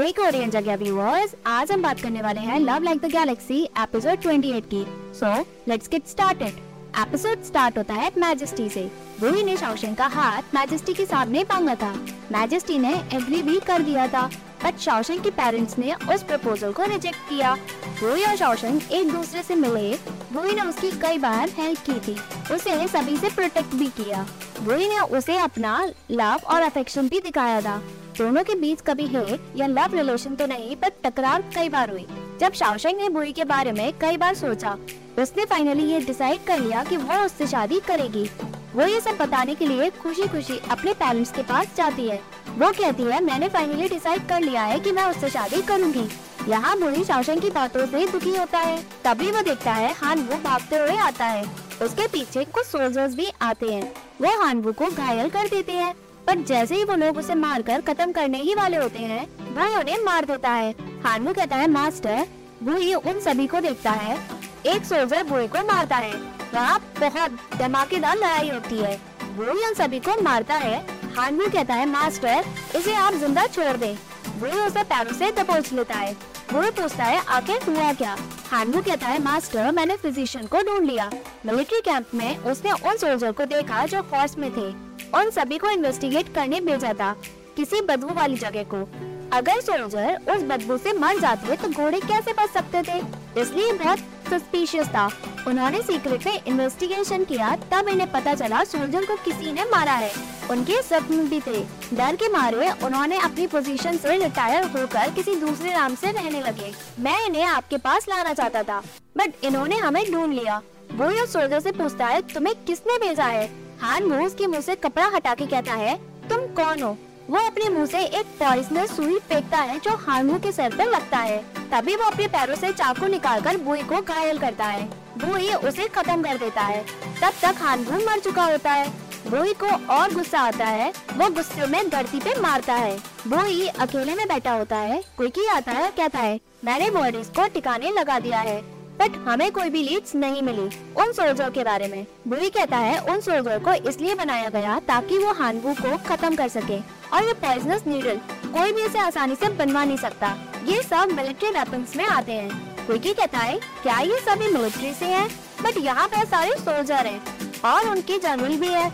हे Korean जगह viewers आज हम बात करने वाले हैं love like the galaxy episode 28 की. So let's get started episode start होता है मैजेस्टी से. वही ने शाओशेंग का हाथ मैजेस्टी के सामने मांगा था. मैजेस्टी ने एग्री भी कर दिया था बट शाओशेंग के पेरेंट्स ने उस प्रपोजल को रिजेक्ट किया. वही और शाओशेंग एक दूसरे से मिले वही ने उसकी कई बार हेल्प की थी. उसे सभी से प्रोटेक्ट भी किया. वही ने उसे अपना लव और अफेक्शन भी दिखाया था. दोनों के बीच कभी हेट या लव रिलेशन तो नहीं, पर टकरार कई बार हुई। जब शाओशेंग ने बुई के बारे में कई बार सोचा, उसने फाइनली ये डिसाइड कर लिया कि वो उससे शादी करेगी। वो ये सब बताने के लिए खुशी खुशी अपने पेरेंट्स के पास जाती है। वो कहती है, मैंने फाइनली डिसाइड कर लिया है कि मैं उससे शादी करूँगी। यहाँ बुरी शाओशेंग की बातों से दुखी होता है। तभी वो देखता है, हान वो भागते हुए आता है। उसके पीछे कुछ सोल्जर्स भी आते हैं। वो हानवू को घायल कर देते हैं। पर जैसे ही वो लोग उसे मारकर खत्म करने ही वाले होते हैं, वह उन्हें मार देता है। हानवू कहता है, मास्टर, वो ये उन सभी को देखता है। एक सोल्जर बुए को मारता है। वहाँ बहुत धमाकेदार लड़ाई होती है। वो ही उन सभी को मारता है। हानवू कहता है, मास्टर, इसे आप ज़िंदा छोड़ दे। वो उसे पैरों से दबोच लेता है। वो पूछता है, आखिर हुआ क्या? हानवू कहता है, मास्टर, मैंने फिजिशियन को ढूंढ लिया। मिलिट्री कैंप में उसने उन सोल्जर को देखा जो फॉर्स में थे। उन सभी को इन्वेस्टिगेट करने भेजा था किसी बदबू वाली जगह को। अगर सोल्जर उस बदबू से मर जाते तो घोड़े कैसे बच सकते थे? इसलिए बहुत सस्पिशियस था। उन्होंने सीक्रेट में इन्वेस्टिगेशन किया, तब इन्हें पता चला सोल्जर को किसी ने मारा है। उनके जख्म भी थे। डर के मारे उन्होंने अपनी पोजीशन से रिटायर होकर किसी दूसरे नाम से रहने लगे। मैं इन्हें आपके पास लाना चाहता था बट इन्होंने हमें ढूंढ लिया। वो ये सोल्जर से पूछता है, तुम्हें किसने भेजा है? हान वो उसके मुँह से कपड़ा हटा के कहता है, तुम कौन हो? वो अपने मुँह से एक पॉइजनस सुई फेंकता है जो हानवू के सर पर लगता है। तभी वो अपने पैरों से चाकू निकालकर बुई को घायल करता है। बुई उसे खत्म कर देता है। तब तक हानवू मर चुका होता है। बुई को और गुस्सा आता है। वो गुस्से में धरती पे मारता है। बुई अकेले में बैठा होता है। कोई आता है कहता है, मैंने बॉडीज को टिकाने लगा दिया है। बट हमें कोई भी लीड्स नहीं मिली। उन सोल्जर के बारे में। बुई कहता है, उन सोल्जर को इसलिए बनाया गया ताकि वो हानवू को खत्म कर सके और ये पॉइजनस नीडल कोई भी इसे आसानी से बनवा नहीं सकता। ये सब मिलिट्री वेपन्स में आते हैं। कोई कहता है, क्या ये सभी मिलिट्री से हैं? बट यहाँ पे सारे सोल्जर हैं और उनकी जनरल भी है।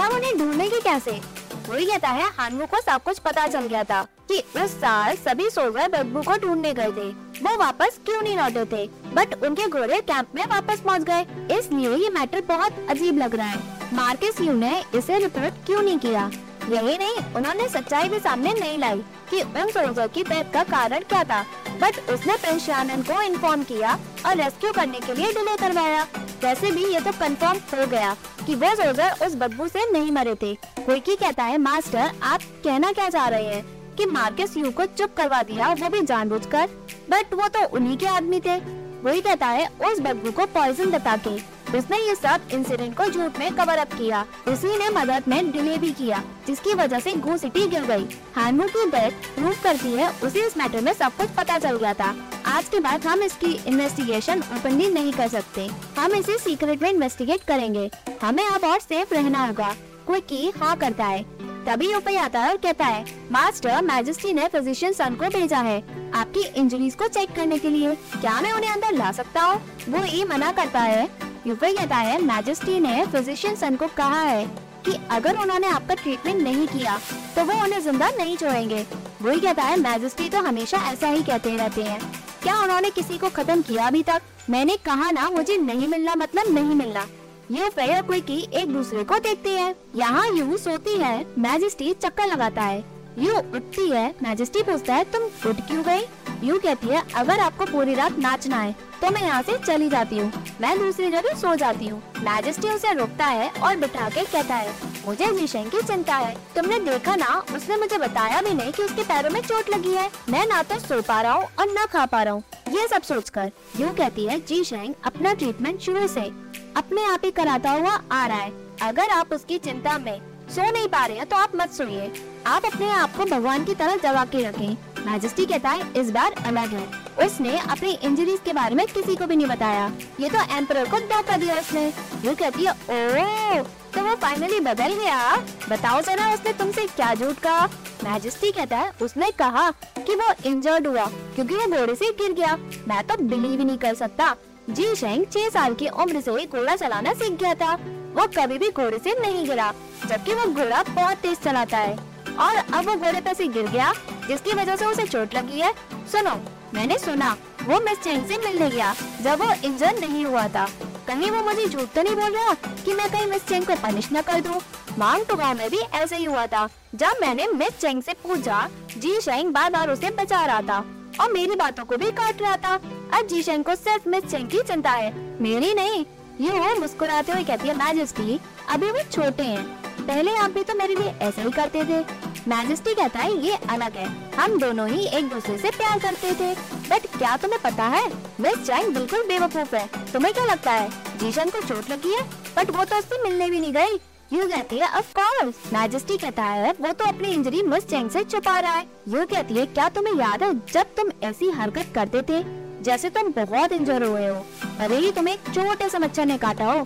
हम उन्हें ढूंढेंगे कैसे? वही कहता है हानवू को सब कुछ पता चल गया था कि उस साल सभी सोल्जर बब्बू को ढूँढने गए थे। वो वापस क्यों नहीं लौटे थे? बट उनके घोड़े कैंप में वापस पहुँच गए। इसलिए ये मैटर बहुत अजीब लग रहा है। मार्केस यू ने इसे रिपोर्ट क्यों नहीं किया? यही नहीं, उन्होंने सच्चाई भी सामने नहीं लाई कि उन सोल्जर की डेथ का कारण क्या था। बट उसने प्रिंस को इन्फॉर्म किया और रेस्क्यू करने के लिए डिले करवाया। वैसे भी ये तो कंफर्म हो गया कि वो सोल्जर उस बदबू से नहीं मरे थे। कोई कहता है, मास्टर, आप कहना क्या चाह रहे हैं? कि मार्केस यू को चुप करवा दिया वो भी जानबूझकर बट वो तो उन्हीं के आदमी थे। वही कहता है, उस बदबू को पॉइजन बता के। उसने ये सब इंसिडेंट को झूठ में कवर अप किया। उसी ने मदद में डिले भी किया, जिसकी वजह से गो सिटी गिर गई। हानमू की डेथ प्रूव करती है, उसे इस मैटर में सब कुछ पता चल गया था। आज के बाद हम इसकी इन्वेस्टिगेशन ओपनली नहीं कर सकते। हम इसे सीक्रेट में इन्वेस्टिगेट करेंगे। हमें अब और सेफ़ रहना होगा। कोई की हाँ करता है। तभी ऊपर आता है और कहता है मास्टर मैजिस्ट्री ने फिजिशियन सन को भेजा है। आपकी इंजरीज को चेक करने के लिए क्या मैं उन्हें अंदर ला सकता हूँ? वो ये मना करता है। यूपी कहता है मैजिस्ट्री ने फिजिशियन सन को कहा है कि अगर उन्होंने आपका ट्रीटमेंट नहीं किया तो वो उन्हें ज़िंदा नहीं छोड़ेंगे। वही कहता है मैजिस्ट्री तो हमेशा ऐसा ही कहते रहते हैं। क्या उन्होंने किसी को खत्म किया अभी तक? मैंने कहा ना, मुझे नहीं मिलना मतलब नहीं मिलना। ये फेयर कोई की एक दूसरे को देखते हैं। यहाँ यू सोती है, मैजिस्ट्री चक्कर लगाता है। यू उठती है मैजिस्ट्री पूछता है, तुम उठ क्यों गई? यू कहती है, अगर आपको पूरी रात नाचना है तो मैं यहाँ से चली जाती हूँ। मैं दूसरी जगह सो जाती हूँ। मैजिस्ट्री उसे रोकता है और बिठा के कहता है, मुझे जीशेंग की चिंता है। तुमने देखा ना, उसने मुझे बताया भी नहीं कि उसके पैरों में चोट लगी है। मैं ना तो सो पा रहा हूँ और न खा पा रहा हूँ। ये सब सोचकर यू कहती है, जी शेंग, अपना ट्रीटमेंट शुरू से। अपने आप ही कराता हुआ आ रहा है। अगर आप उसकी चिंता में सो नहीं पा रहे हैं तो आप मत सोइए। आप अपने आप को भगवान की तरह जगा के रखें। मैजेस्टी कहता है इस बार अलग है। उसने अपनी इंजरीज के बारे में किसी को भी नहीं बताया। ये तो एम्पर को धोखा दिया उसने। वो कहती है ओ तो वो फाइनली बदल गया। बताओ जरा उसने तुमसे क्या झूठ कहा? मैजेस्टी कहता है उसने कहा कि वो इंजर्ड हुआ, क्योंकि वो घोड़े से गिर गया। मैं तो बिलीव ही नहीं कर सकता। जी शेंग छह साल की उम्र से ही घोड़ा चलाना सीख गया था। वो कभी भी घोड़े से नहीं गिरा, जबकि वो घोड़ा बहुत तेज चलाता है। और अब वो घोड़े पे से गिर गया, जिसकी वजह से उसे चोट लगी है। सुनो, मैंने सुना, वो मिस चेंग से मिलने गया, जब वो इंजन नहीं हुआ था। कहीं वो मुझे झूठ तो नहीं बोल रहा कि मैं कहीं मिस चेंग को पनिश न कर दूँ। मांग तो में भी ऐसे ही हुआ था, जब मैंने मिस चेंग से पूछा, जी शेंग बार बार उसे बचा रहा था और मेरी बातों को भी काट रहा था। अब जी शेंग को सिर्फ़ मिस चेंग की चिंता है, मेरी नहीं, ये वो मुस्कुराते हुए कहती है मैजेस्टी अभी वो छोटे हैं। पहले आप भी तो मेरे लिए ऐसा ही करते थे। मैजेस्टी कहता है, ये अलग है। हम दोनों ही एक दूसरे से प्यार करते थे। बट क्या तुम्हें पता है? मिस चैंग बिल्कुल बेवकूफ़ है। तुम्हें क्या लगता है? जीशन को चोट लगी है? बट वो तो उससे मिलने भी नहीं गई। यू कहती है ऑफ़ कोर्स मैजेस्टी कहता है, वो तो अपनी इंजरी मिस चैंग से छुपा रहा है। यू कहती है, क्या तुम्हें याद है जब तुम ऐसी हरकत करते थे? जैसे तुम बहुत इंजर हुए हो। भले ही तुम्हें छोटे से मच्छर ने काटा हो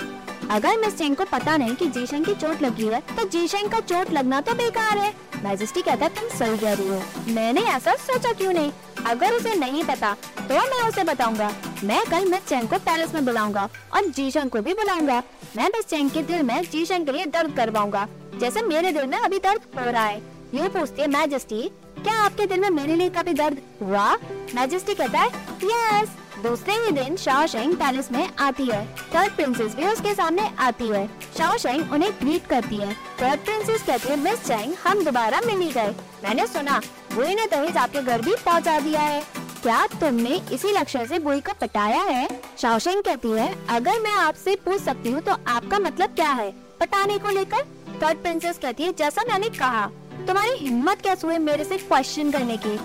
अगर मिस चेंग को पता नहीं कि जीशंग की चोट लगी है तो जीशंग का चोट लगना तो बेकार है। मैजेस्टी कहता तुम सही कह रही हो। मैंने ऐसा सोचा क्यों नहीं? अगर उसे नहीं पता तो मैं उसे बताऊँगा। मैं कल मिस चेंग को पैलेस में बुलाऊँगा और जीशंग को भी बुलाऊँगा। मैं मिस चेंग के दिल में जीशंग के लिए दर्द करवाऊँगा, जैसे मेरे दिल में अभी दर्द हो रहा है। ये पूछती है मैजेस्टी क्या आपके दिल में मेरे लिए कभी दर्द हुआ? मैजेस्टी कहता है, यस। दूसरे ही दिन शाओशेंग पैलेस में आती है। थर्ड प्रिंसेस भी उसके सामने आती है। शाओशेंग उन्हें ग्रीट करती है। थर्ड प्रिंसेस कहती है मिस चैंग हम दोबारा मिल ही गए। मैंने सुना, बुई ने दहेज आपके घर भी पहुँचा दिया है। क्या तुमने इसी लक्ष्य से बुई को पटाया है? शाओशेंग कहती है, अगर मैं आपसे पूछ सकती हूँ तो आपका मतलब क्या है? पटाने को लेकर? थर्ड प्रिंसेस कहती है, जैसा मैंने कहा, तुम्हारी हिम्मत कैसे हुई मेरे से क्वेश्चन करने की?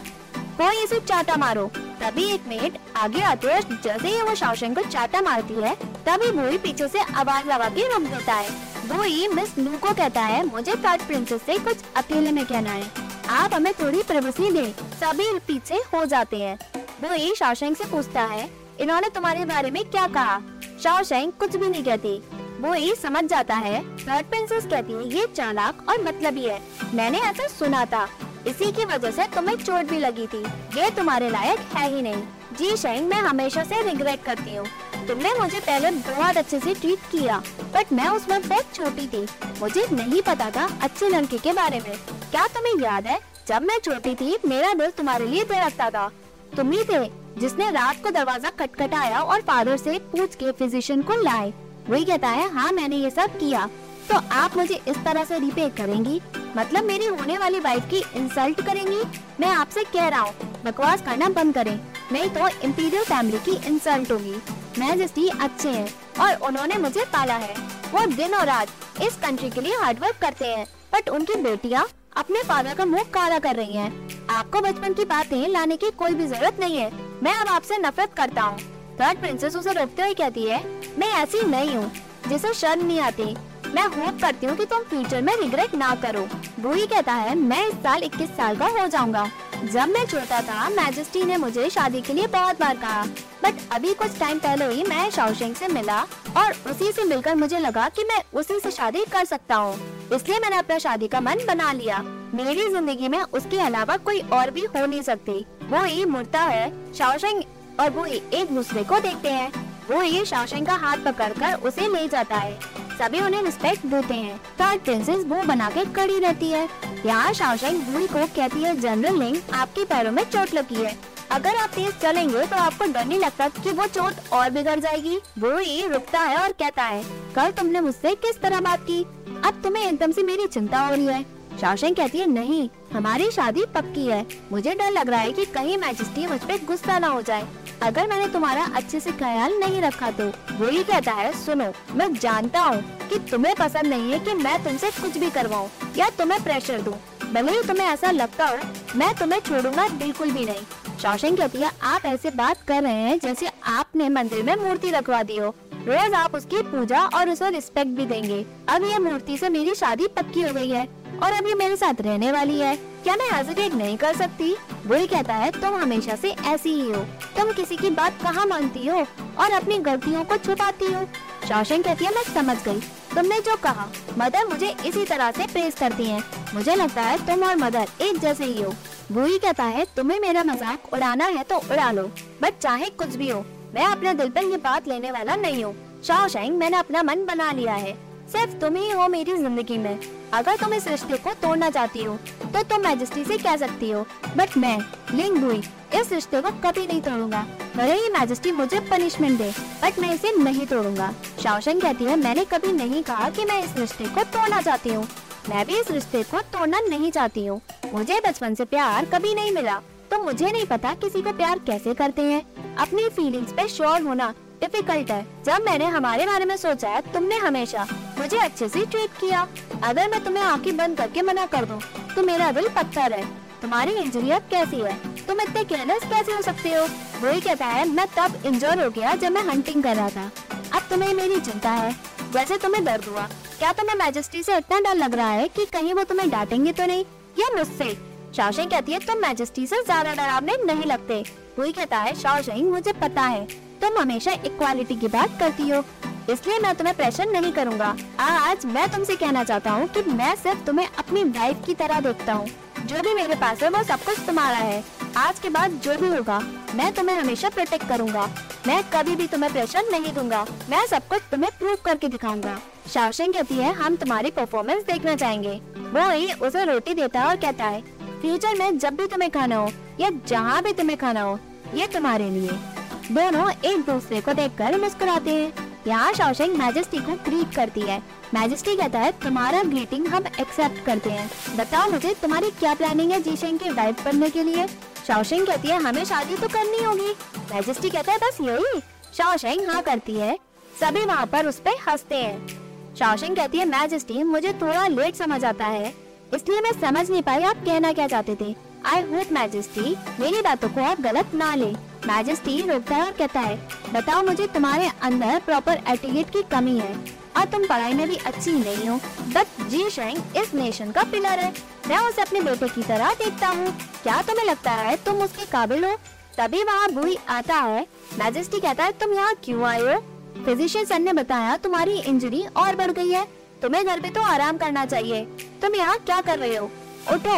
कोई इसे चाटा मारो। तभी एक मेट आगे आते है जैसे ही वो शाओशेन को चाटा मारती है, तभी बोई पीछे से आवाज़ लगा के रोक देता है। बोई मिस नू को कहता है, मुझे कार्ड प्रिंसेस से कुछ अकेले में कहना है। आप हमें थोड़ी प्राइवेसी दें, सभी पीछे हो जाते हैं। बोई शाओशेंग से पूछता है, इन्होंने तुम्हारे बारे में क्या कहा? शाओशेंग कुछ भी नहीं कहती। ही समझ जाता है थर्ड प्रिंसेस कहती है, ये चालाक और मतलब है। मैंने ऐसा सुना था। इसी की वजह से तुम्हें चोट भी लगी थी। ये तुम्हारे लायक है ही नहीं। जी शेंग मैं हमेशा से रिग्रेट करती हूँ। तुमने मुझे पहले बहुत अच्छे से ट्रीट किया बट मैं उस वक्त बहुत छोटी थी। मुझे नहीं पता था अच्छे लड़के के बारे में। क्या तुम्हें याद है, जब मैं छोटी थी, मेरा दिल तुम्हारे लिए धड़कता था। तुम ही थे जिसने रात को दरवाज़ा खटखटाया और फादर से पूछ के फिजिशियन को लाए। वही कहता है हाँ मैंने ये सब किया। तो आप मुझे इस तरह से रिपे करेंगी? मतलब मेरी होने वाली वाइफ की इंसल्ट करेंगी? मैं आपसे कह रहा हूँ, बकवास करना बंद करें। नहीं तो इम्पीरियल फैमिली की इंसल्ट होगी। मैजेस्टी अच्छे हैं और उन्होंने मुझे पाला है। वो दिन और रात इस कंट्री के लिए हार्डवर्क करते हैं। बट उनकी बेटियाँ अपने फादर का मुँह काला कर रही हैं। आपको बचपन की बातें लाने की कोई भी ज़रूरत नहीं है। मैं अब आपसे नफरत करता हूँ। थर्ड प्रिंसेस उसे रोकते हुए कहती है, मैं ऐसी नहीं हूँ, जिसे शर्म नहीं आती। मैं होप करती हूँ कि तुम फ्यूचर में रिग्रेट ना करो। रूही कहता है, मैं इस साल 21 साल का हो जाऊँगा। जब मैं छोटा था मैजेस्टी ने मुझे शादी के लिए बहुत बार कहा। बट अभी कुछ टाइम पहले ही मैं शाओशेंग से मिला और उसी से मिलकर मुझे लगा कि मैं उसी से शादी कर सकता हूँ। इसलिए मैंने अपना शादी का मन बना लिया। मेरी ज़िंदगी में उसके अलावा कोई और भी हो नहीं सकती। वो ही मुड़ता है शाओशेंग और वो एक दूसरे को देखते हैं। वो ये शाओशेंग का हाथ पकड़कर उसे ले जाता है। सभी उन्हें रिस्पेक्ट देते हैं। थर्ड प्रिंसेस वो बना के खड़ी रहती है। यहाँ शाओशेंग भूल को कहती है जनरल लिंग आपके पैरों में चोट लगी है। अगर आप तेज चलेंगे तो आपको डर नहीं लगता कि वो चोट और बिगड़ जाएगी। वो ही रुकता है और कहता है, कल तुमने मुझसे किस तरह बात की? अब तुम्हें एकदम से मेरी चिंता हो रही है। शाओशेंग कहती है, नहीं, हमारी शादी पक्की है। मुझे डर लग रहा है कि कहीं मैजिस्ट्री मुझ पे गुस्सा ना हो जाए। अगर मैंने तुम्हारा अच्छे से ख्याल नहीं रखा तो वो ही कहता है, सुनो, मैं जानता हूँ कि तुम्हें पसंद नहीं है कि मैं तुमसे कुछ भी करवाऊँ या तुम्हें प्रेशर दूँ। भले ही तुम्हें ऐसा लगता हो, मैं तुम्हें छोड़ूँगा बिल्कुल भी नहीं। शौशन कहती है, आप ऐसे बात कर रहे हैं जैसे आपने मंदिर में मूर्ति रखवा दी हो। रोज आप उसकी पूजा और उसे रिस्पेक्ट भी देंगे। अब ये मूर्ति से मेरी शादी पक्की हो गई है। और अब ये मेरे साथ रहने वाली है। क्या मैं हेजिटेट नहीं कर सकती? वही कहता है, तुम हमेशा से ऐसी ही हो। तुम किसी की बात कहाँ मानती हो? और अपनी गलतियों को छुपाती हो। शौशन कहती है, मैं समझ गई। तुमने जो कहा, मदर मुझे इसी तरह से प्रेस करती हैं। मुझे लगता है, तुम और मदर एक जैसे ही हो। वही कहता है, तुम्हें मेरा मज़ाक उड़ाना है तो उड़ा लो। बट चाहे कुछ भी हो, मैं अपने दिल पर ये बात लेने वाला नहीं हूँ। शाओशैंग मैंने अपना मन बना लिया है। सिर्फ़ तुम ही हो मेरी ज़िंदगी में। अगर तुम इस रिश्ते को तोड़ना चाहती हो तो तुम मैजेस्टी से कह सकती हो बट मैं लिंग हुई इस रिश्ते को कभी नहीं तोड़ूँगा। भले ही मैजेस्टी मुझे पनिशमेंट दे बट मैं इसे नहीं तोड़ूँगा। शाओशन कहती है, मैंने कभी नहीं कहा कि मैं इस रिश्ते को तोड़ना चाहती हूँ। मैं भी इस रिश्ते को तोड़ना नहीं चाहती हूँ। मुझे बचपन से प्यार कभी नहीं मिला तो मुझे नहीं पता किसी को प्यार कैसे करते हैं। अपनी फीलिंग्स पे श्योर होना डिफ़िकल्ट है। जब मैंने हमारे बारे में सोचा है तुमने हमेशा मुझे अच्छे से ट्रीट किया। अगर मैं तुम्हें आँखें बंद करके मना कर दूँ, तो मेरा दिल पत्थर है तुम्हारी इंजरी अब कैसी है? तुम इतने केयरलेस कैसे हो सकते हो? वही कहता है मैं तब इंजोर हो गया जब मैं हंटिंग कर रहा था। अब तुम्हें मेरी चिंता है। वैसे तुम्हें दर्द हुआ। क्या तुम्हें मैजेस्टी से इतना डर लग रहा है कि कहीं वो तुम्हें डांटेंगे तो नहीं? या मुझसे? शाओशेंग कहती है, तुम मैजेस्टी से ज़्यादा डरावने नहीं लगते। वही कहता है शाओशेंग मुझे पता है। तुम हमेशा इक्वालिटी की बात करती हो। इसलिए मैं तुम्हें प्रेशर नहीं करूँगा। आज मैं तुमसे कहना चाहता हूँ कि मैं सिर्फ़ तुम्हें अपनी वाइफ की तरह देखता हूँ। जो भी मेरे पास है, वो सब कुछ तुम्हारा है। आज के बाद जो भी होगा, मैं तुम्हें हमेशा प्रोटेक्ट करूँगा। मैं कभी भी तुम्हें प्रेशर नहीं दूँगा। मैं सब कुछ तुम्हें प्रूव करके दिखाऊँगा। शाओशेंग कहती है, हम तुम्हारी परफॉर्मेंस देखना चाहेंगे। वो ही उसे रोटी देता है और कहता है फ्यूचर में जब भी तुम्हें खाना हो, या जहाँ भी तुम्हें खाना हो, ये तुम्हारे लिए। दोनों एक दूसरे को देखकर मुस्कुराते हैं। यहाँ शौशंग मैजेस्टी को ग्रीट करती है। मैजेस्टी कहता है तुम्हारा ग्रीटिंग हम एक्सेप्ट करते हैं। बताओ मुझे, तुम्हारी क्या प्लानिंग है जीशेंग की वाइफ बनने के लिए? शौशंग कहती है, हमें शादी तो करनी होगी। मैजेस्टी कहता है, बस यही? शौशंग हाँ करती है। सभी वहाँ पर उस पर हँसते हैं। शौशंग कहती है मैजेस्टी मुझे थोड़ा लेट समझ आता है। इसलिए मैं समझ नहीं पाई आप कहना क्या चाहते थे। आई होप मैजेस्टी मेरी बातों को आप गलत ना ले। मैजेस्टी रोकता है और कहता है, बताओ मुझे तुम्हारे अंदर प्रॉपर एटिकेट की कमी है। और तुम पढ़ाई में भी अच्छी नहीं हो बट जी शेंग इस नेशन का पिलर है। मैं उसे अपने बेटे की तरह देखता हूँ। क्या तुम्हें लगता है तुम उसके काबिल हो? तभी वहाँ बुई आता है। मैजेस्टी कहता है, तुम यहाँ क्यों आए हो? फिजिशियन सर ने बताया, तुम्हारी इंजरी और बढ़ गई है। तुम्हें घर पे तो आराम करना चाहिए। तुम यहाँ क्या कर रहे हो? उठो।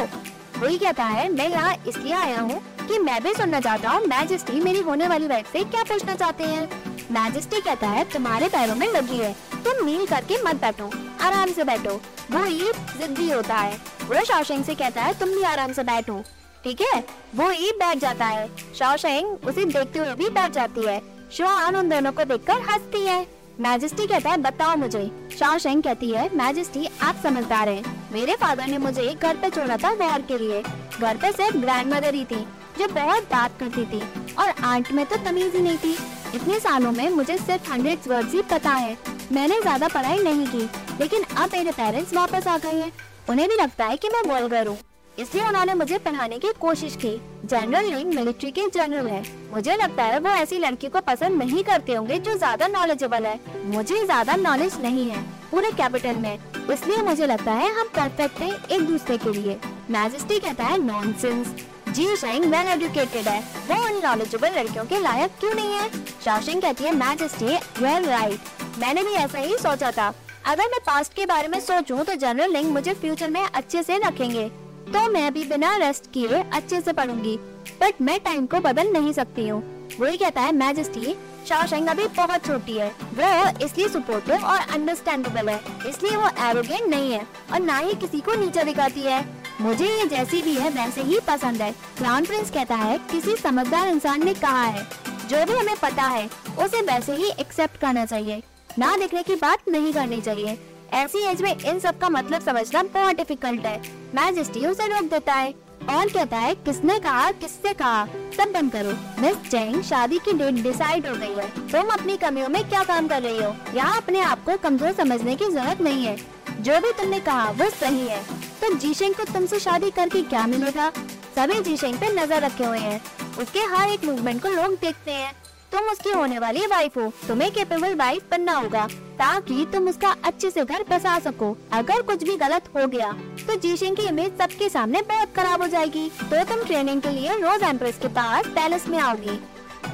वही कहता है, मैं यहाँ इसलिए आया हूँ कि मैं भी सुनना चाहता हूँ मैजेस्टी मेरी होने वाली वाइफ से क्या पूछना चाहते हैं? मैजेस्टी कहता है, तुम्हारे पैरों में लगी है। तुम नील करके मत बैठो, आराम से बैठो। वो ही जिद्दी होता है। वो शाओशेंग से कहता है, तुम भी आराम से बैठो। ठीक है? वो ही बैठ जाता है। शाओशेंग उसे देखते हुए भी बैठ जाती है। शुआन उन दोनों को देखकर हंसती है। मैजेस्टी कहता है, बताओ मुझे। शाओशेंग कहती है मैजेस्टी आप समझदार हैं। मेरे फादर ने मुझे घर पे छोड़ा था वॉर के लिए। घर पे सिर्फ़ ग्रैंड मदर ही थी, जो बहुत बात करती थी। और आंट में तो तमीज ही नहीं थी। इतने सालों में मुझे सिर्फ़ हंड्रेड वर्ड ही पता है। मैंने ज़्यादा पढ़ाई नहीं की, लेकिन अब मेरे पेरेंट्स वापस आ गए हैं। उन्हें भी लगता है कि मैं वॉलगर हूँ। इसलिए उन्होंने मुझे पढ़ाने की कोशिश की। जनरल लिंग मिलिट्री के जनरल है। मुझे लगता है वो ऐसी लड़की को पसंद नहीं करते होंगे जो ज़्यादा नॉलेजेबल है। मुझे ज़्यादा नॉलेज नहीं है, पूरे कैपिटल में। इसलिए मुझे लगता है हम परफेक्ट हैं एक दूसरे के लिए। मैजेस्टी कहता है नॉनसेंस जी शेंग वेल एजुकेटेड है। वो उन नॉलेजेबल लड़कियों के लायक क्यों नहीं है? शाओशिंग कहती है मैजेस्टी वेल राइट मैंने भी ऐसा ही सोचा था। अगर मैं पास्ट के बारे में सोचूं तो जनरल लिंग मुझे फ्यूचर में अच्छे से रखेंगे। तो मैं भी बिना रेस्ट किए अच्छे से पढ़ूँगी। बट मैं टाइम को बदल नहीं सकती हूँ। वही कहता है मैजेस्टी शाओशेंग अभी बहुत छोटी है। वो इसलिए सपोर्टिव और अंडरस्टैंडेबल है। इसलिए वो एरोगेंट नहीं है और ना ही किसी को नीचे दिखाती है। मुझे ये जैसी भी है, वैसे ही पसंद है। क्राउन प्रिंस कहता है, किसी समझदार इंसान ने कहा है? जो भी हमें पता है, उसे वैसे ही एक्सेप्ट करना चाहिए। ना देखने की बात नहीं करनी चाहिए। ऐसी एज में इन सब का मतलब समझना बहुत डिफ़िकल्ट है। मैजेस्टी उसे रोक देता है। और कहता है, किसने कहा, किससे कहा? सब बंद करो। मिस चैंग शादी की डेट डिसाइड हो गई है। तुम अपनी कमियों में क्या काम कर रही हो? यहाँ अपने आप को कमज़ोर समझने की ज़रूरत नहीं है। जो भी तुमने कहा, वो सही है। तो जीशेंग को तुमसे शादी करके क्या मिलेगा सभी जीशेंग पे नज़र रखे हुए हैं। उसके हर एक मूवमेंट को लोग देखते हैं। तुम उसकी होने वाली वाइफ हो। तुम्हें केपेबल वाइफ बनना होगा। ताकि तुम उसका अच्छे से घर बसा सको। अगर कुछ भी गलत हो गया तो जीशिंग की इमेज सबके सामने बहुत खराब हो जाएगी। तो तुम ट्रेनिंग के लिए रोज एम्प्रेस के पास पैलेस में आओगी।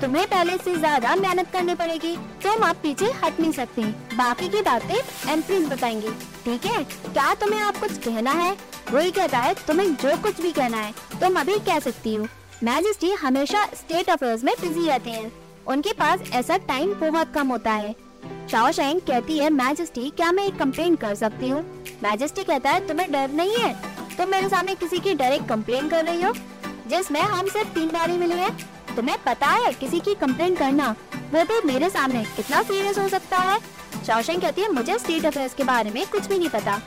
तुम्हें पहले से ज़्यादा मेहनत करनी पड़ेगी तुम आप पीछे हट नहीं सकते। बाकी की बातें एम्प्रेस बताएँगे। ठीक है? क्या तुम्हें आप कुछ कहना है? वही कहता है, तुम्हें जो कुछ भी कहना है, तुम अभी कह सकती हो। मैजिस्ट्री हमेशा स्टेट अफेयर्स में बिज़ी रहते हैं। उनके पास ऐसा टाइम बहुत कम होता है। शाओशैंग कहती है, मैजेस्टी, क्या मैं एक कम्प्लेन कर सकती हूँ? मैजेस्टी कहता है, तुम्हें डर नहीं है? तुम मेरे सामने किसी की डायरेक्ट कम्प्लेन कर रही हो? जिसमें हम सिर्फ़ तीन बार ही मिले हैं। तुम्हें पता है किसी की कम्प्लेन करना, वो भी मेरे सामने कितना सीरियस हो सकता है? शाओशैंग कहती है, मुझे स्टेट अफेयर्स के बारे में कुछ भी नहीं पता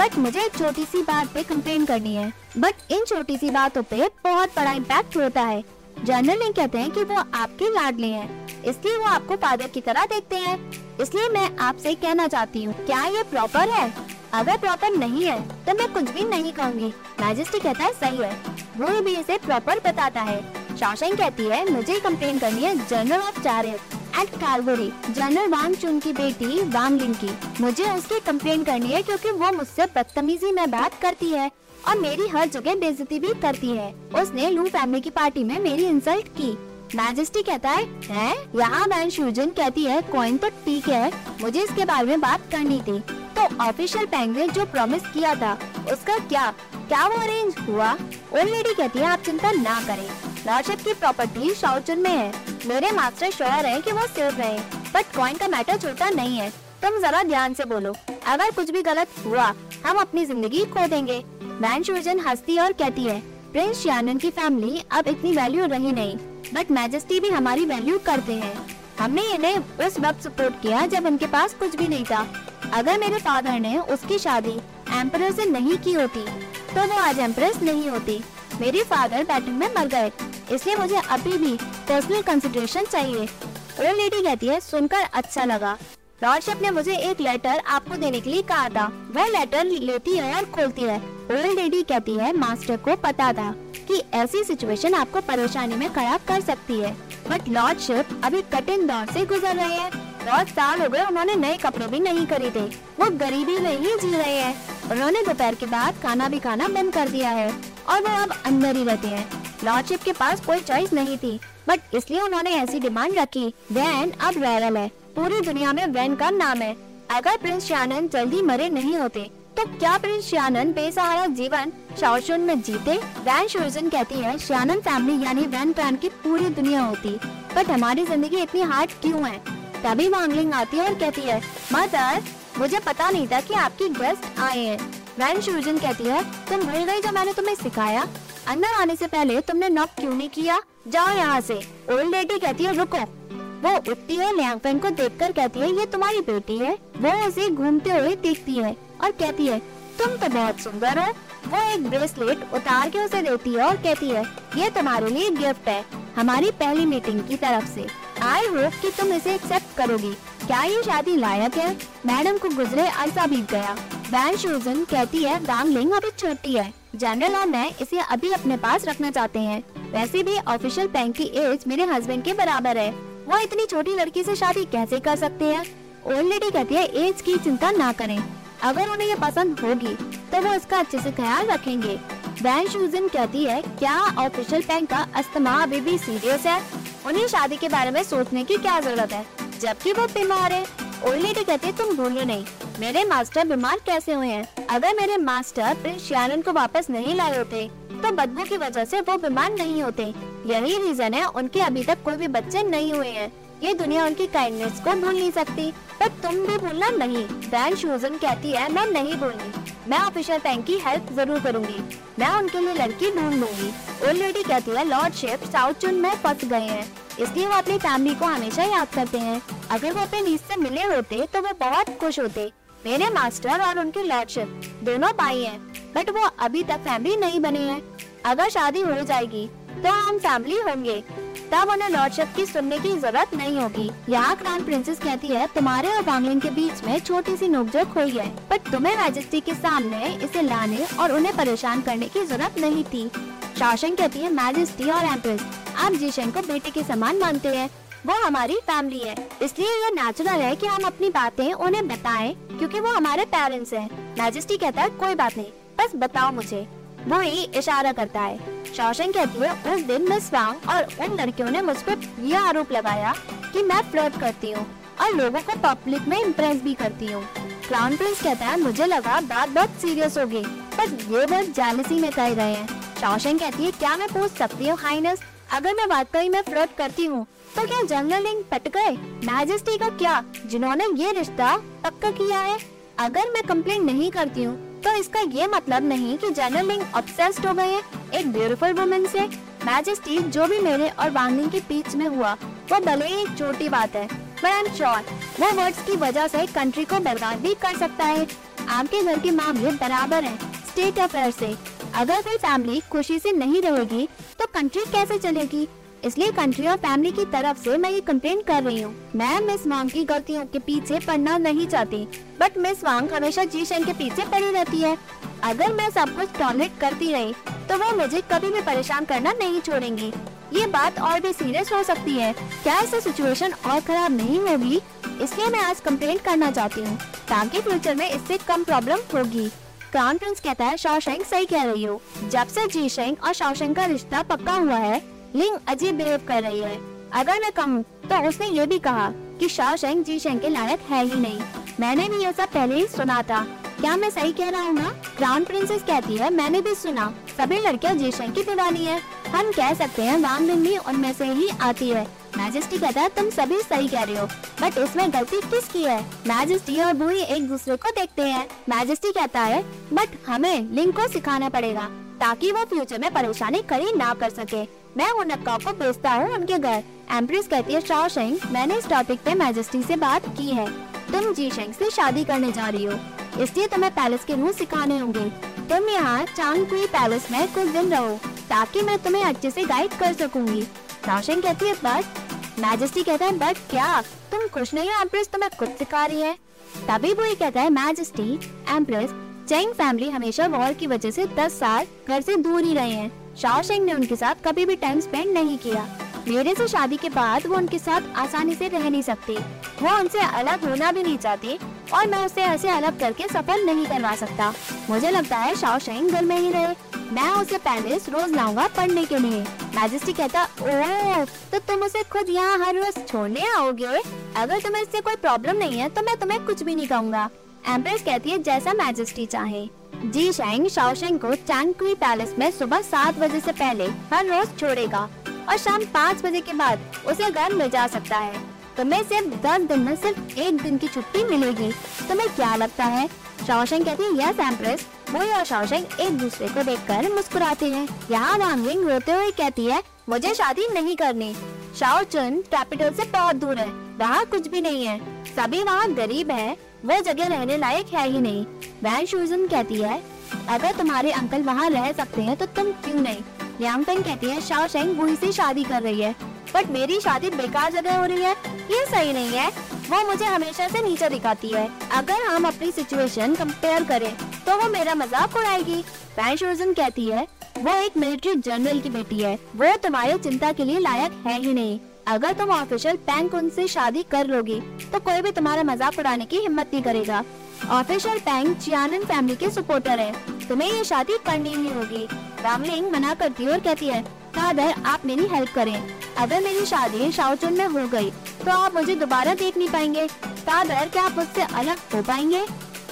बट मुझे एक छोटी सी बात पे कम्प्लेन करनी है। बट इन छोटी सी बातों पे बहुत बड़ा इम्पैक्ट होता है। जनरल लिंग कहते हैं कि वो आपके लाडले हैं। इसलिए वो आपको फादर की तरह देखते हैं। इसलिए मैं आपसे कहना चाहती हूँ, क्या ये प्रॉपर है? अगर प्रॉपर नहीं है तो मैं कुछ भी नहीं कहूँगी। मैजिस्ट्री कहता है, सही है। वो भी इसे प्रॉपर बताता है। शाओशेंग कहती है, मुझे कंप्लेन करनी है general of chariot at cavalry general Wang Chun की बेटी वांग लिंग की। मुझे उसकी कंप्लेन करनी है क्योंकि वो मुझसे बदतमीजी में बात करती है। और मेरी हर जगह बेइज्जती भी करती है। उसने लू फैमिली की पार्टी में मेरी इंसल्ट की। मैजेस्टी कहता है, हैं? यहाँ मैन शूजन कहती है कॉइन तो ठीक है, मुझे इसके बारे में बात करनी थी। तो ऑफिशियल पेंगुइन जो प्रॉमिस किया था, उसका क्या क्या वो अरेंज हुआ? ओल्ड लेडी कहती है, आप चिंता ना करें। लॉर्डशिप की प्रॉपर्टी शाओचुन में है। मेरे मास्टर श्योर है कि वो सेफ़ रहे। बट कॉइन का मैटर छोटा नहीं है। तुम जरा ध्यान से बोलो। अगर कुछ भी गलत हुआ, हम अपनी ज़िंदगी खो देंगे। मैन शूजन हंसती और कहती है। प्रिंस शानन की फैमिली अब इतनी वैल्यू रही नहीं बट मैजेस्टी भी हमारी वैल्यू करते हैं। हमने इन्हें उस वक्त सपोर्ट किया जब उनके पास कुछ भी नहीं था। अगर मेरे फादर ने उसकी शादी एम्पर से नहीं की होती तो वो आज एम्प्रेस नहीं होती। मेरे फादर बैटिंग में मर गए, इसलिए मुझे अभी भी पर्सनल कंसिडरेशन चाहिए। लेडी कहती है, सुनकर अच्छा लगा। लॉर्डशिप ने मुझे एक लेटर आपको देने के लिए कहा था। वह लेटर लेती है और खोलती है। ओल्ड लेडी कहती है, मास्टर को पता था कि ऐसी सिचुएशन आपको परेशानी में खड़ा कर सकती है। बट लॉर्डशिप अभी कठिन दौर से गुजर रहे हैं। बहुत साल हो गए उन्होंने नए कपड़े भी नहीं खरीदे। वो गरीबी में ही जी रहे हैं। उन्होंने दोपहर के बाद खाना भी खाना बंद कर दिया है और वो अब अंदर ही रहते हैं। लॉर्डशिप के पास कोई चॉइस नहीं थी, बट इसलिए उन्होंने ऐसी डिमांड रखी। वैन अब रैरल है। पूरी दुनिया में वैन का नाम है। अगर प्रिंस शानन जल्दी मरे नहीं होते तो क्या प्रिंस शानन बेसहारा जीवन शाओशुन में जीते? वैन शोजन कहती है शानन फैमिली यानी वैन प्लान की पूरी दुनिया होती। बट हमारी ज़िंदगी इतनी हार्ड क्यों है? तभी वांगलिंग आती है और कहती है, मदर, मुझे पता नहीं था कि आपकी गेस्ट आए हैं। वैन शूजन कहती है, तुम भूल गई जो मैंने तुम्हें सिखाया। अंदर आने से पहले तुमने नॉक क्यों नहीं किया? जाओ यहाँ से। ओल्ड लेडी कहती है, रुको। वो उठती है लियांगफेंग को देखकर कहती है, ये तुम्हारी बेटी है। वो उसे घूमते हुए देखती है। और कहती है, तुम तो बहुत सुंदर हो। वो एक ब्रेसलेट उतार के उसे देती है और कहती है, ये तुम्हारे लिए गिफ्ट है, हमारी पहली मीटिंग की तरफ़ से। आई होप कि तुम इसे एक्सेप्ट करोगी। क्या ये शादी लायक है? मैडम को गुजरे अरसा बीत गया। वैन शूजन कहती है लिंग अभी छोटी है। जनरल और मैं इसे अभी अपने पास रखना चाहते हैं। वैसे भी ऑफिशियल बैंक की एज मेरे हस्बैंड के बराबर है। वो इतनी छोटी लड़की से शादी कैसे कर सकते हैं? ओल्ड लेडी कहती है, एज की चिंता ना करें। अगर उन्हें ये पसंद होगी तो वो इसका अच्छे से ख्याल रखेंगे। वैन शूजन कहती है, क्या ऑफिशियल बैंक का अस्तमा अभी भी सीरियस है? उन्हें शादी के बारे में सोचने की क्या ज़रूरत है? जबकि वो बीमार है। ओल्ड लेडी कहती है, तुम भूलो नहीं। मेरे मास्टर बीमार कैसे हुए हैं? अगर मेरे मास्टर प्रिंस को वापस नहीं लाए होते तो बदबू की वजह से वो बीमार नहीं होते। यही रीजन है, उनके अभी तक कोई भी बच्चे नहीं हुए हैं। ये दुनिया उनकी काइंडनेस को भूल नहीं सकती। पर तुम भी भूलना नहीं। बैन शूजन कहती है, मैं नहीं भूलनी मैं ऑफिसर बैंक की हेल्प ज़रूर करूँगी। मैं उनके लिए लड़की ढूंढ लूँगी। ओल्ड लेडी कहती है लॉर्ड शिप साउथ चुन में फंस गए हैं। इसलिए वो अपनी फैमिली को हमेशा याद करते हैं। अगर वो अपने नीच से मिले होते तो वो बहुत खुश होते। मेरे मास्टर और उनके लॉर्डशिप दोनों भाई हैं बट वो अभी तक फैमिली नहीं बने हैं। अगर शादी हो जाएगी तो हम फैमिली होंगे। तब उन्हें लॉर्ड लॉर्डशिप की सुनने की ज़रूरत नहीं होगी। यहाँ क्राउन प्रिंसेस कहती है, तुम्हारे और बांगलिन के बीच में छोटी सी नोकझोंक हुई है, पर तुम्हें मैजेस्टी के सामने इसे लाने और उन्हें परेशान करने की ज़रूरत नहीं थी। शासन कहती है मैजेस्टी और एम्प्रेस, आप जीशन को बेटे के समान मानते हैं। वो हमारी फैमिली है, इसलिए ये नेचुरल है कि हम अपनी बातें उन्हें बताएँ, क्योंकि वो हमारे पेरेंट्स हैं। मैजेस्टी कहता है, कोई बात नहीं, बस बताओ मुझे। वो ही इशारा करता है। शौशन कहती है उस दिन मिस वांग और उन लड़कियों ने मुझ पर यह आरोप लगाया कि मैं फ्लर्ट करती हूँ और लोगों को पब्लिक में इम्प्रेस भी करती हूँ। क्राउन प्रिंस कहता है मुझे लगा बात बहुत सीरियस होगी, पर ये बस जालसी में कह रहे हैं। शौशन कहती है, क्या मैं पूछ सकती हूँ हाइनस अगर मैं बात करी, मैं फ्लर्ट करती हूँ तो क्या जनरल लिंक पट गए? मैजेस्टी का क्या, जिन्होंने ये रिश्ता पक्का किया है? अगर मैं कंप्लेन नहीं करती हूँ तो इसका ये मतलब नहीं कि जनरल लिंग ऑब्सेस्ड हो गए एक ब्यूटीफुल वुमन से मैजेस्टी जो भी मेरे और वांगलिंग के बीच में हुआ, वो भले ही एक छोटी बात है पर आई एम श्योर वो वर्ड्स की वजह से कंट्री को बर्बाद भी कर सकता है। आपके घर के मामले बराबर हैं स्टेट अफेयर से। अगर कोई फैमिली खुशी से नहीं रहेगी तो कंट्री कैसे चलेगी? इसलिए कंट्री और फैमिली की तरफ़ से मैं ये कंप्लेन कर रही हूँ। मैं मिस वांग की गलतियों के पीछे पढ़ना नहीं चाहती। बट मिस वांग हमेशा जी शेंग के पीछे पड़ी रहती है। अगर मैं सब कुछ टॉलरेट करती रही तो वो मुझे कभी भी परेशान करना नहीं छोड़ेंगी। ये बात और भी सीरियस हो सकती है। क्या ऐसा सिचुएशन और खराब नहीं होगी? इसलिए मैं आज कंप्लेन करना चाहती हूँ, ताकि फ्यूचर में इससे कम प्रॉब्लम होगी। क्राउन प्रिंस कहता है शाओशेंग सही कह रही हो। जब से जी शेंग और शाओशेंग का रिश्ता पक्का हुआ है लिंग अजीब बिहेव कर रही है। अगर मैं कहूँ तो उसने ये भी कहा कि शाह शेंग जी शेंग के लायक है ही नहीं। मैंने भी ये सब पहले ही सुना था। क्या मैं सही कह रहा हूँ ना क्राउन प्रिंसेस कहती है, मैंने भी सुना। सभी लड़कियाँ जी शेंग की दीवानी है। हम कह सकते हैं वांग लिंग भी उनमें से ही आती है। मैजेस्टी कहता है, तुम सभी सही कह रहे हो। बट इसमें गलती किसकी है? मैजेस्टी और बुई एक दूसरे को देखते हैं। मैजेस्टी कहता है, बट हमें लिंग को सिखाना पड़ेगा। ताकि वो फ्यूचर में परेशानी खड़ी ना कर सके। मैं उन अक्का को भेजता हूँ उनके घर। एम्प्रेस कहती है शाह शेंग, मैंने इस टॉपिक पे मैजेस्टी से बात की है। तुम जी शेंग से शादी करने जा रही हो। इसलिए तुम्हें पैलेस के रूल सिखाने होंगे। तुम यहाँ चांगकुई पैलेस में कुछ दिन रहो, ताकि मैं तुम्हें अच्छे से गाइड कर सकूँगी। शाओशेंग कहती है बट मैजेस्टी कहता है बट क्या? तुम खुश नहीं हो एम्प्रेस तुम्हें खुद सिखा रही है? तभी वो कहता है मैजेस्टी एम्प्रेस चैंग फैमिली हमेशा वॉर की वजह से 10 साल घर से दूर ही रहे हैं। शाओशेंग ने उनके साथ कभी भी टाइम स्पेंड नहीं किया। मेरे से शादी के बाद वो उनके साथ आसानी से रह नहीं सकती। वो उनसे अलग होना भी नहीं चाहती और मैं उसे ऐसे अलग करके सफ़र नहीं करवा सकता। मुझे लगता है शाओशेंग घर में ही रहे। मैं उसे पैलेस रोज लाऊँगा पढ़ने के लिए। मैजेस्टी कहता, ओह तो तुम उसे खुद यहाँ हर रोज छोड़ने आओगे? अगर तुम्हें इससे कोई प्रॉब्लम नहीं है तो मैं तुम्हें कुछ भी नहीं कहूँगा। एम्प्रेस कहती है, जैसा मैजेस्टी चाहे. जी शेंग शाओशेंग को चैंगकुई पैलेस में सुबह सात बजे से पहले हर रोज छोड़ेगा और शाम पाँच बजे के बाद उसे घर मिल जा सकता है। तुम्हें सिर्फ़ दस दिन में सिर्फ़ एक दिन की छुट्टी मिलेगी। तुम्हें क्या लगता है? शाओशेंग कहती है यस एम्प्रेस वो और शाओशेंग एक दूसरे को देखकर मुस्कुराते हैं। यहाँ वांगविंग रोते हुए कहती है, मुझे शादी नहीं करनी। शाओ चुन कैपिटल से बहुत दूर है। वहाँ कुछ भी नहीं है। सभी वहाँ गरीब है। वो जगह रहने लायक है ही नहीं। वैन शूजन कहती है, अगर तुम्हारे अंकल वहाँ रह सकते हैं तो तुम क्यों नहीं? यांगफेंग कहती है, शाओ शेंग बुई से शादी कर रही है। बट मेरी शादी बेकार जगह हो रही है। ये सही नहीं है। वो मुझे हमेशा से नीचे दिखाती है। अगर हम अपनी सिचुएशन कंपेयर करें तो वो मेरा मज़ाक उड़ाएगी। वैन शूजन कहती है, वो एक मिलिट्री जनरल की बेटी है। वो तुम्हारी चिंता के लिए लायक है ही नहीं। अगर तुम ऑफिशियल पैंग उनसे शादी कर लोगी तो कोई भी तुम्हारा मज़ाक उड़ाने की हिम्मत नहीं करेगा। ऑफिशियल पैंग चियानन फैमिली के सपोर्टर है। तुम्हें ये शादी करनी ही होगी। रामलिंग मना करती है और कहती है फादर आप मेरी हेल्प करें। अगर मेरी शादी शाओचुन में हो गई तो आप मुझे दोबारा देख नहीं पाएँगे। फादर क्या आप मुझसे अलग हो पाएँगे?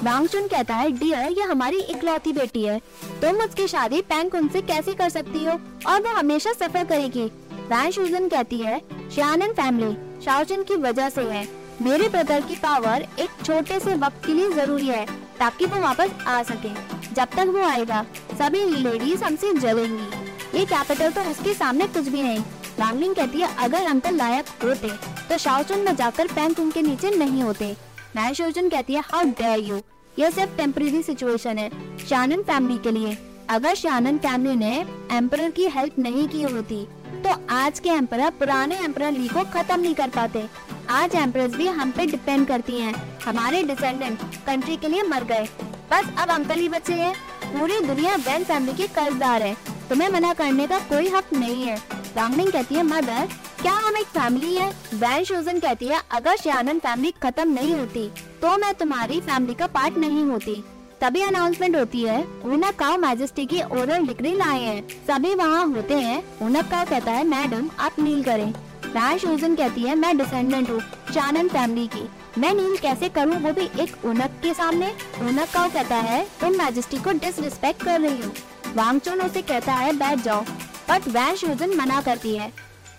बांगचुन कहता है डियर ये हमारी इकलौती बेटी है। तुम उसकी शादी पैंग उनसे कैसे कर सकती हो? और वो हमेशा सफ़र करेगी। वैन शूजन कहती है शानन फैमिली शाओचुन की वजह से है। मेरे ब्रदर की पावर एक छोटे से वक्त के लिए ज़रूरी है, ताकि वो वापस आ सके। जब तक वो आएगा, सभी लेडीज़ हमसे जलेंगी। ये कैपिटल तो उसके सामने कुछ भी नहीं। लांगलिंग कहती है, अगर अंकल लायक होते तो शाओचुन में जाकर पैंक उनके नीचे नहीं होते। नायशोजन कहती है हाउ डेयर यू ये सिर्फ़ टेम्परेरी सिचुएशन है शानन फैमिली के लिए। अगर शानन फैमिली ने एम्पर की हेल्प नहीं की होती तो आज के एम्पर पुराने एम्पर ली को खत्म नहीं कर पाते। आज एम्प्रेस भी हम पे डिपेंड करती हैं। हमारे डिसेंडेंट कंट्री के लिए मर गए। बस अब अंकल ही बचे हैं। पूरी दुनिया वैन फैमिली के कर्जदार है। तुम्हें मना करने का कोई हक नहीं है। रामलिंग कहती है, मदर, क्या हम एक फैमिली है? वैन शोजन कहती है, अगर श्यानन फैमिली खत्म नहीं होती तो मैं तुम्हारी फैमिली का पार्ट नहीं होती। तभी अनाउंसमेंट होती है ऊनक काओ मैजेस्टी की ओरल डिग्री लाए हैं। सभी वहाँ होते हैं। ऊनक काओ कहता है, मैडम, आप नील करें। राय कहती है, मैं डिसेंडेंट हूँ, चानन फैमिली की। मैं नील कैसे करूँ वो भी एक उनक के सामने? उनक का कहता है, तुम मैजेस्टी को डिसरिस्पेक्ट कर रही हो। वांगचोन उसे कहता है, बैठ जाओ। बट वैन शूजन मना करती है।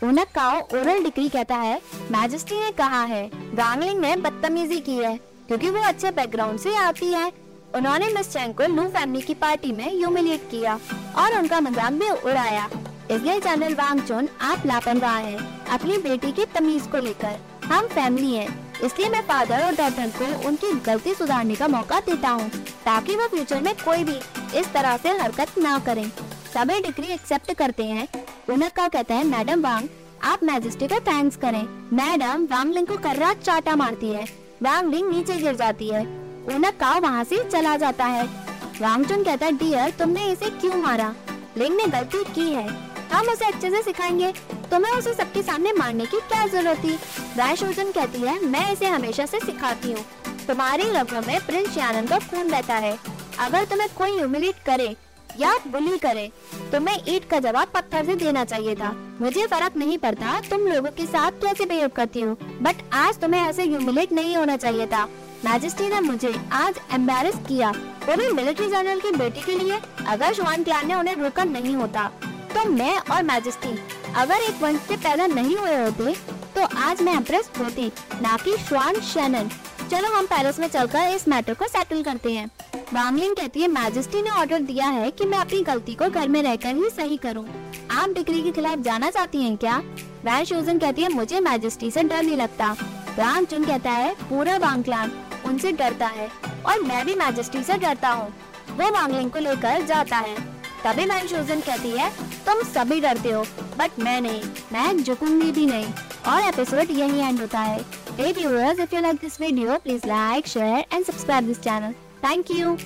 उनक काओ ओरल डिग्री कहता है मैजेस्टी ने कहा है गांगलिंग ने बदतमीजी की है, क्योंकि वो अच्छे बैकग्राउंड से आती है। उन्होंने मिस चैंग को लू फैमिली की पार्टी में ह्यूमिलेट किया और उनका मज़ाक भी उड़ाया। इसलिए जनरल वांगचोन आप लापरवाह हैं, अपनी बेटी की तमीज को लेकर। हम फैमिली हैं, इसलिए मैं फादर और डॉटर को उनकी गलती सुधारने का मौका देता हूँ, ताकि वो फ्यूचर में कोई भी इस तरह से हरकत ना करें। सभी डिग्री एक्सेप्ट करते हैं। उनक का कहता है, मैडम वांग, आप मैजेस्टी का थैंक्स करें। मैडम वांगलिंग को कर कर्रा चाटा मारती है। वांगलिंग नीचे गिर जाती है। उनक का वहाँ से चला जाता है। वांगचुन कहता है, डियर, तुमने इसे क्यों मारा? लिंग ने गलती की है। हम उसे अच्छे से सिखाएँगे। तुम्हें उसे सबके सामने मारने की क्या ज़रूरत थी? रायशोजन कहती है, मैं इसे हमेशा से सिखाती हूँ। तुम्हारी रगों में प्रिंस यानन का खून रहता है। अगर तुम्हें कोई ह्यूमिलेट करे या बुली करे, तुम्हें ईट का जवाब पत्थर से देना चाहिए था। मुझे फ़र्क नहीं पड़ता तुम लोगों के साथ कैसे बिहेव करती हो बट आज तुम्हें ऐसे ह्यूमिलेट नहीं होना चाहिए था। मैजिस्ट्री ने मुझे आज एम्बेस किया। वो भी मिलिट्री जनरल की बेटी के लिए अगर शुआन क्लान ने उन्हें रोका नहीं होता तो मैं और मैजिस्ट्री अगर एक वंश से पैदा नहीं हुए होते तो आज मैं एम्प्रेस होती, ना कि श्वान शैनन चलो हम पेरिस में चलकर इस मैटर को सेटल करते हैं। वांगलिंग कहती है मैजिस्ट्री ने ऑर्डर दिया है कि मैं अपनी गलती को घर में रहकर ही सही करूँ। आप डिग्री के खिलाफ जाना चाहती हैं क्या? वैन शोजन कहती है, मुझे मैजिस्ट्री से डर नहीं लगता। चुन कहता है, पूरा वांगलान उनसे डरता है और मैं भी मैजेस्टी से डरता हूँ। वो वांगलिंग को लेकर जाता है। तभी मैं शोजन कहती है तुम सभी डरते हो बट मैं नहीं। मैं झुकूँगी भी नहीं। और एपिसोड यही एंड होता है। Hey viewers, if you like this video, please like, share and subscribe this channel. Thank you.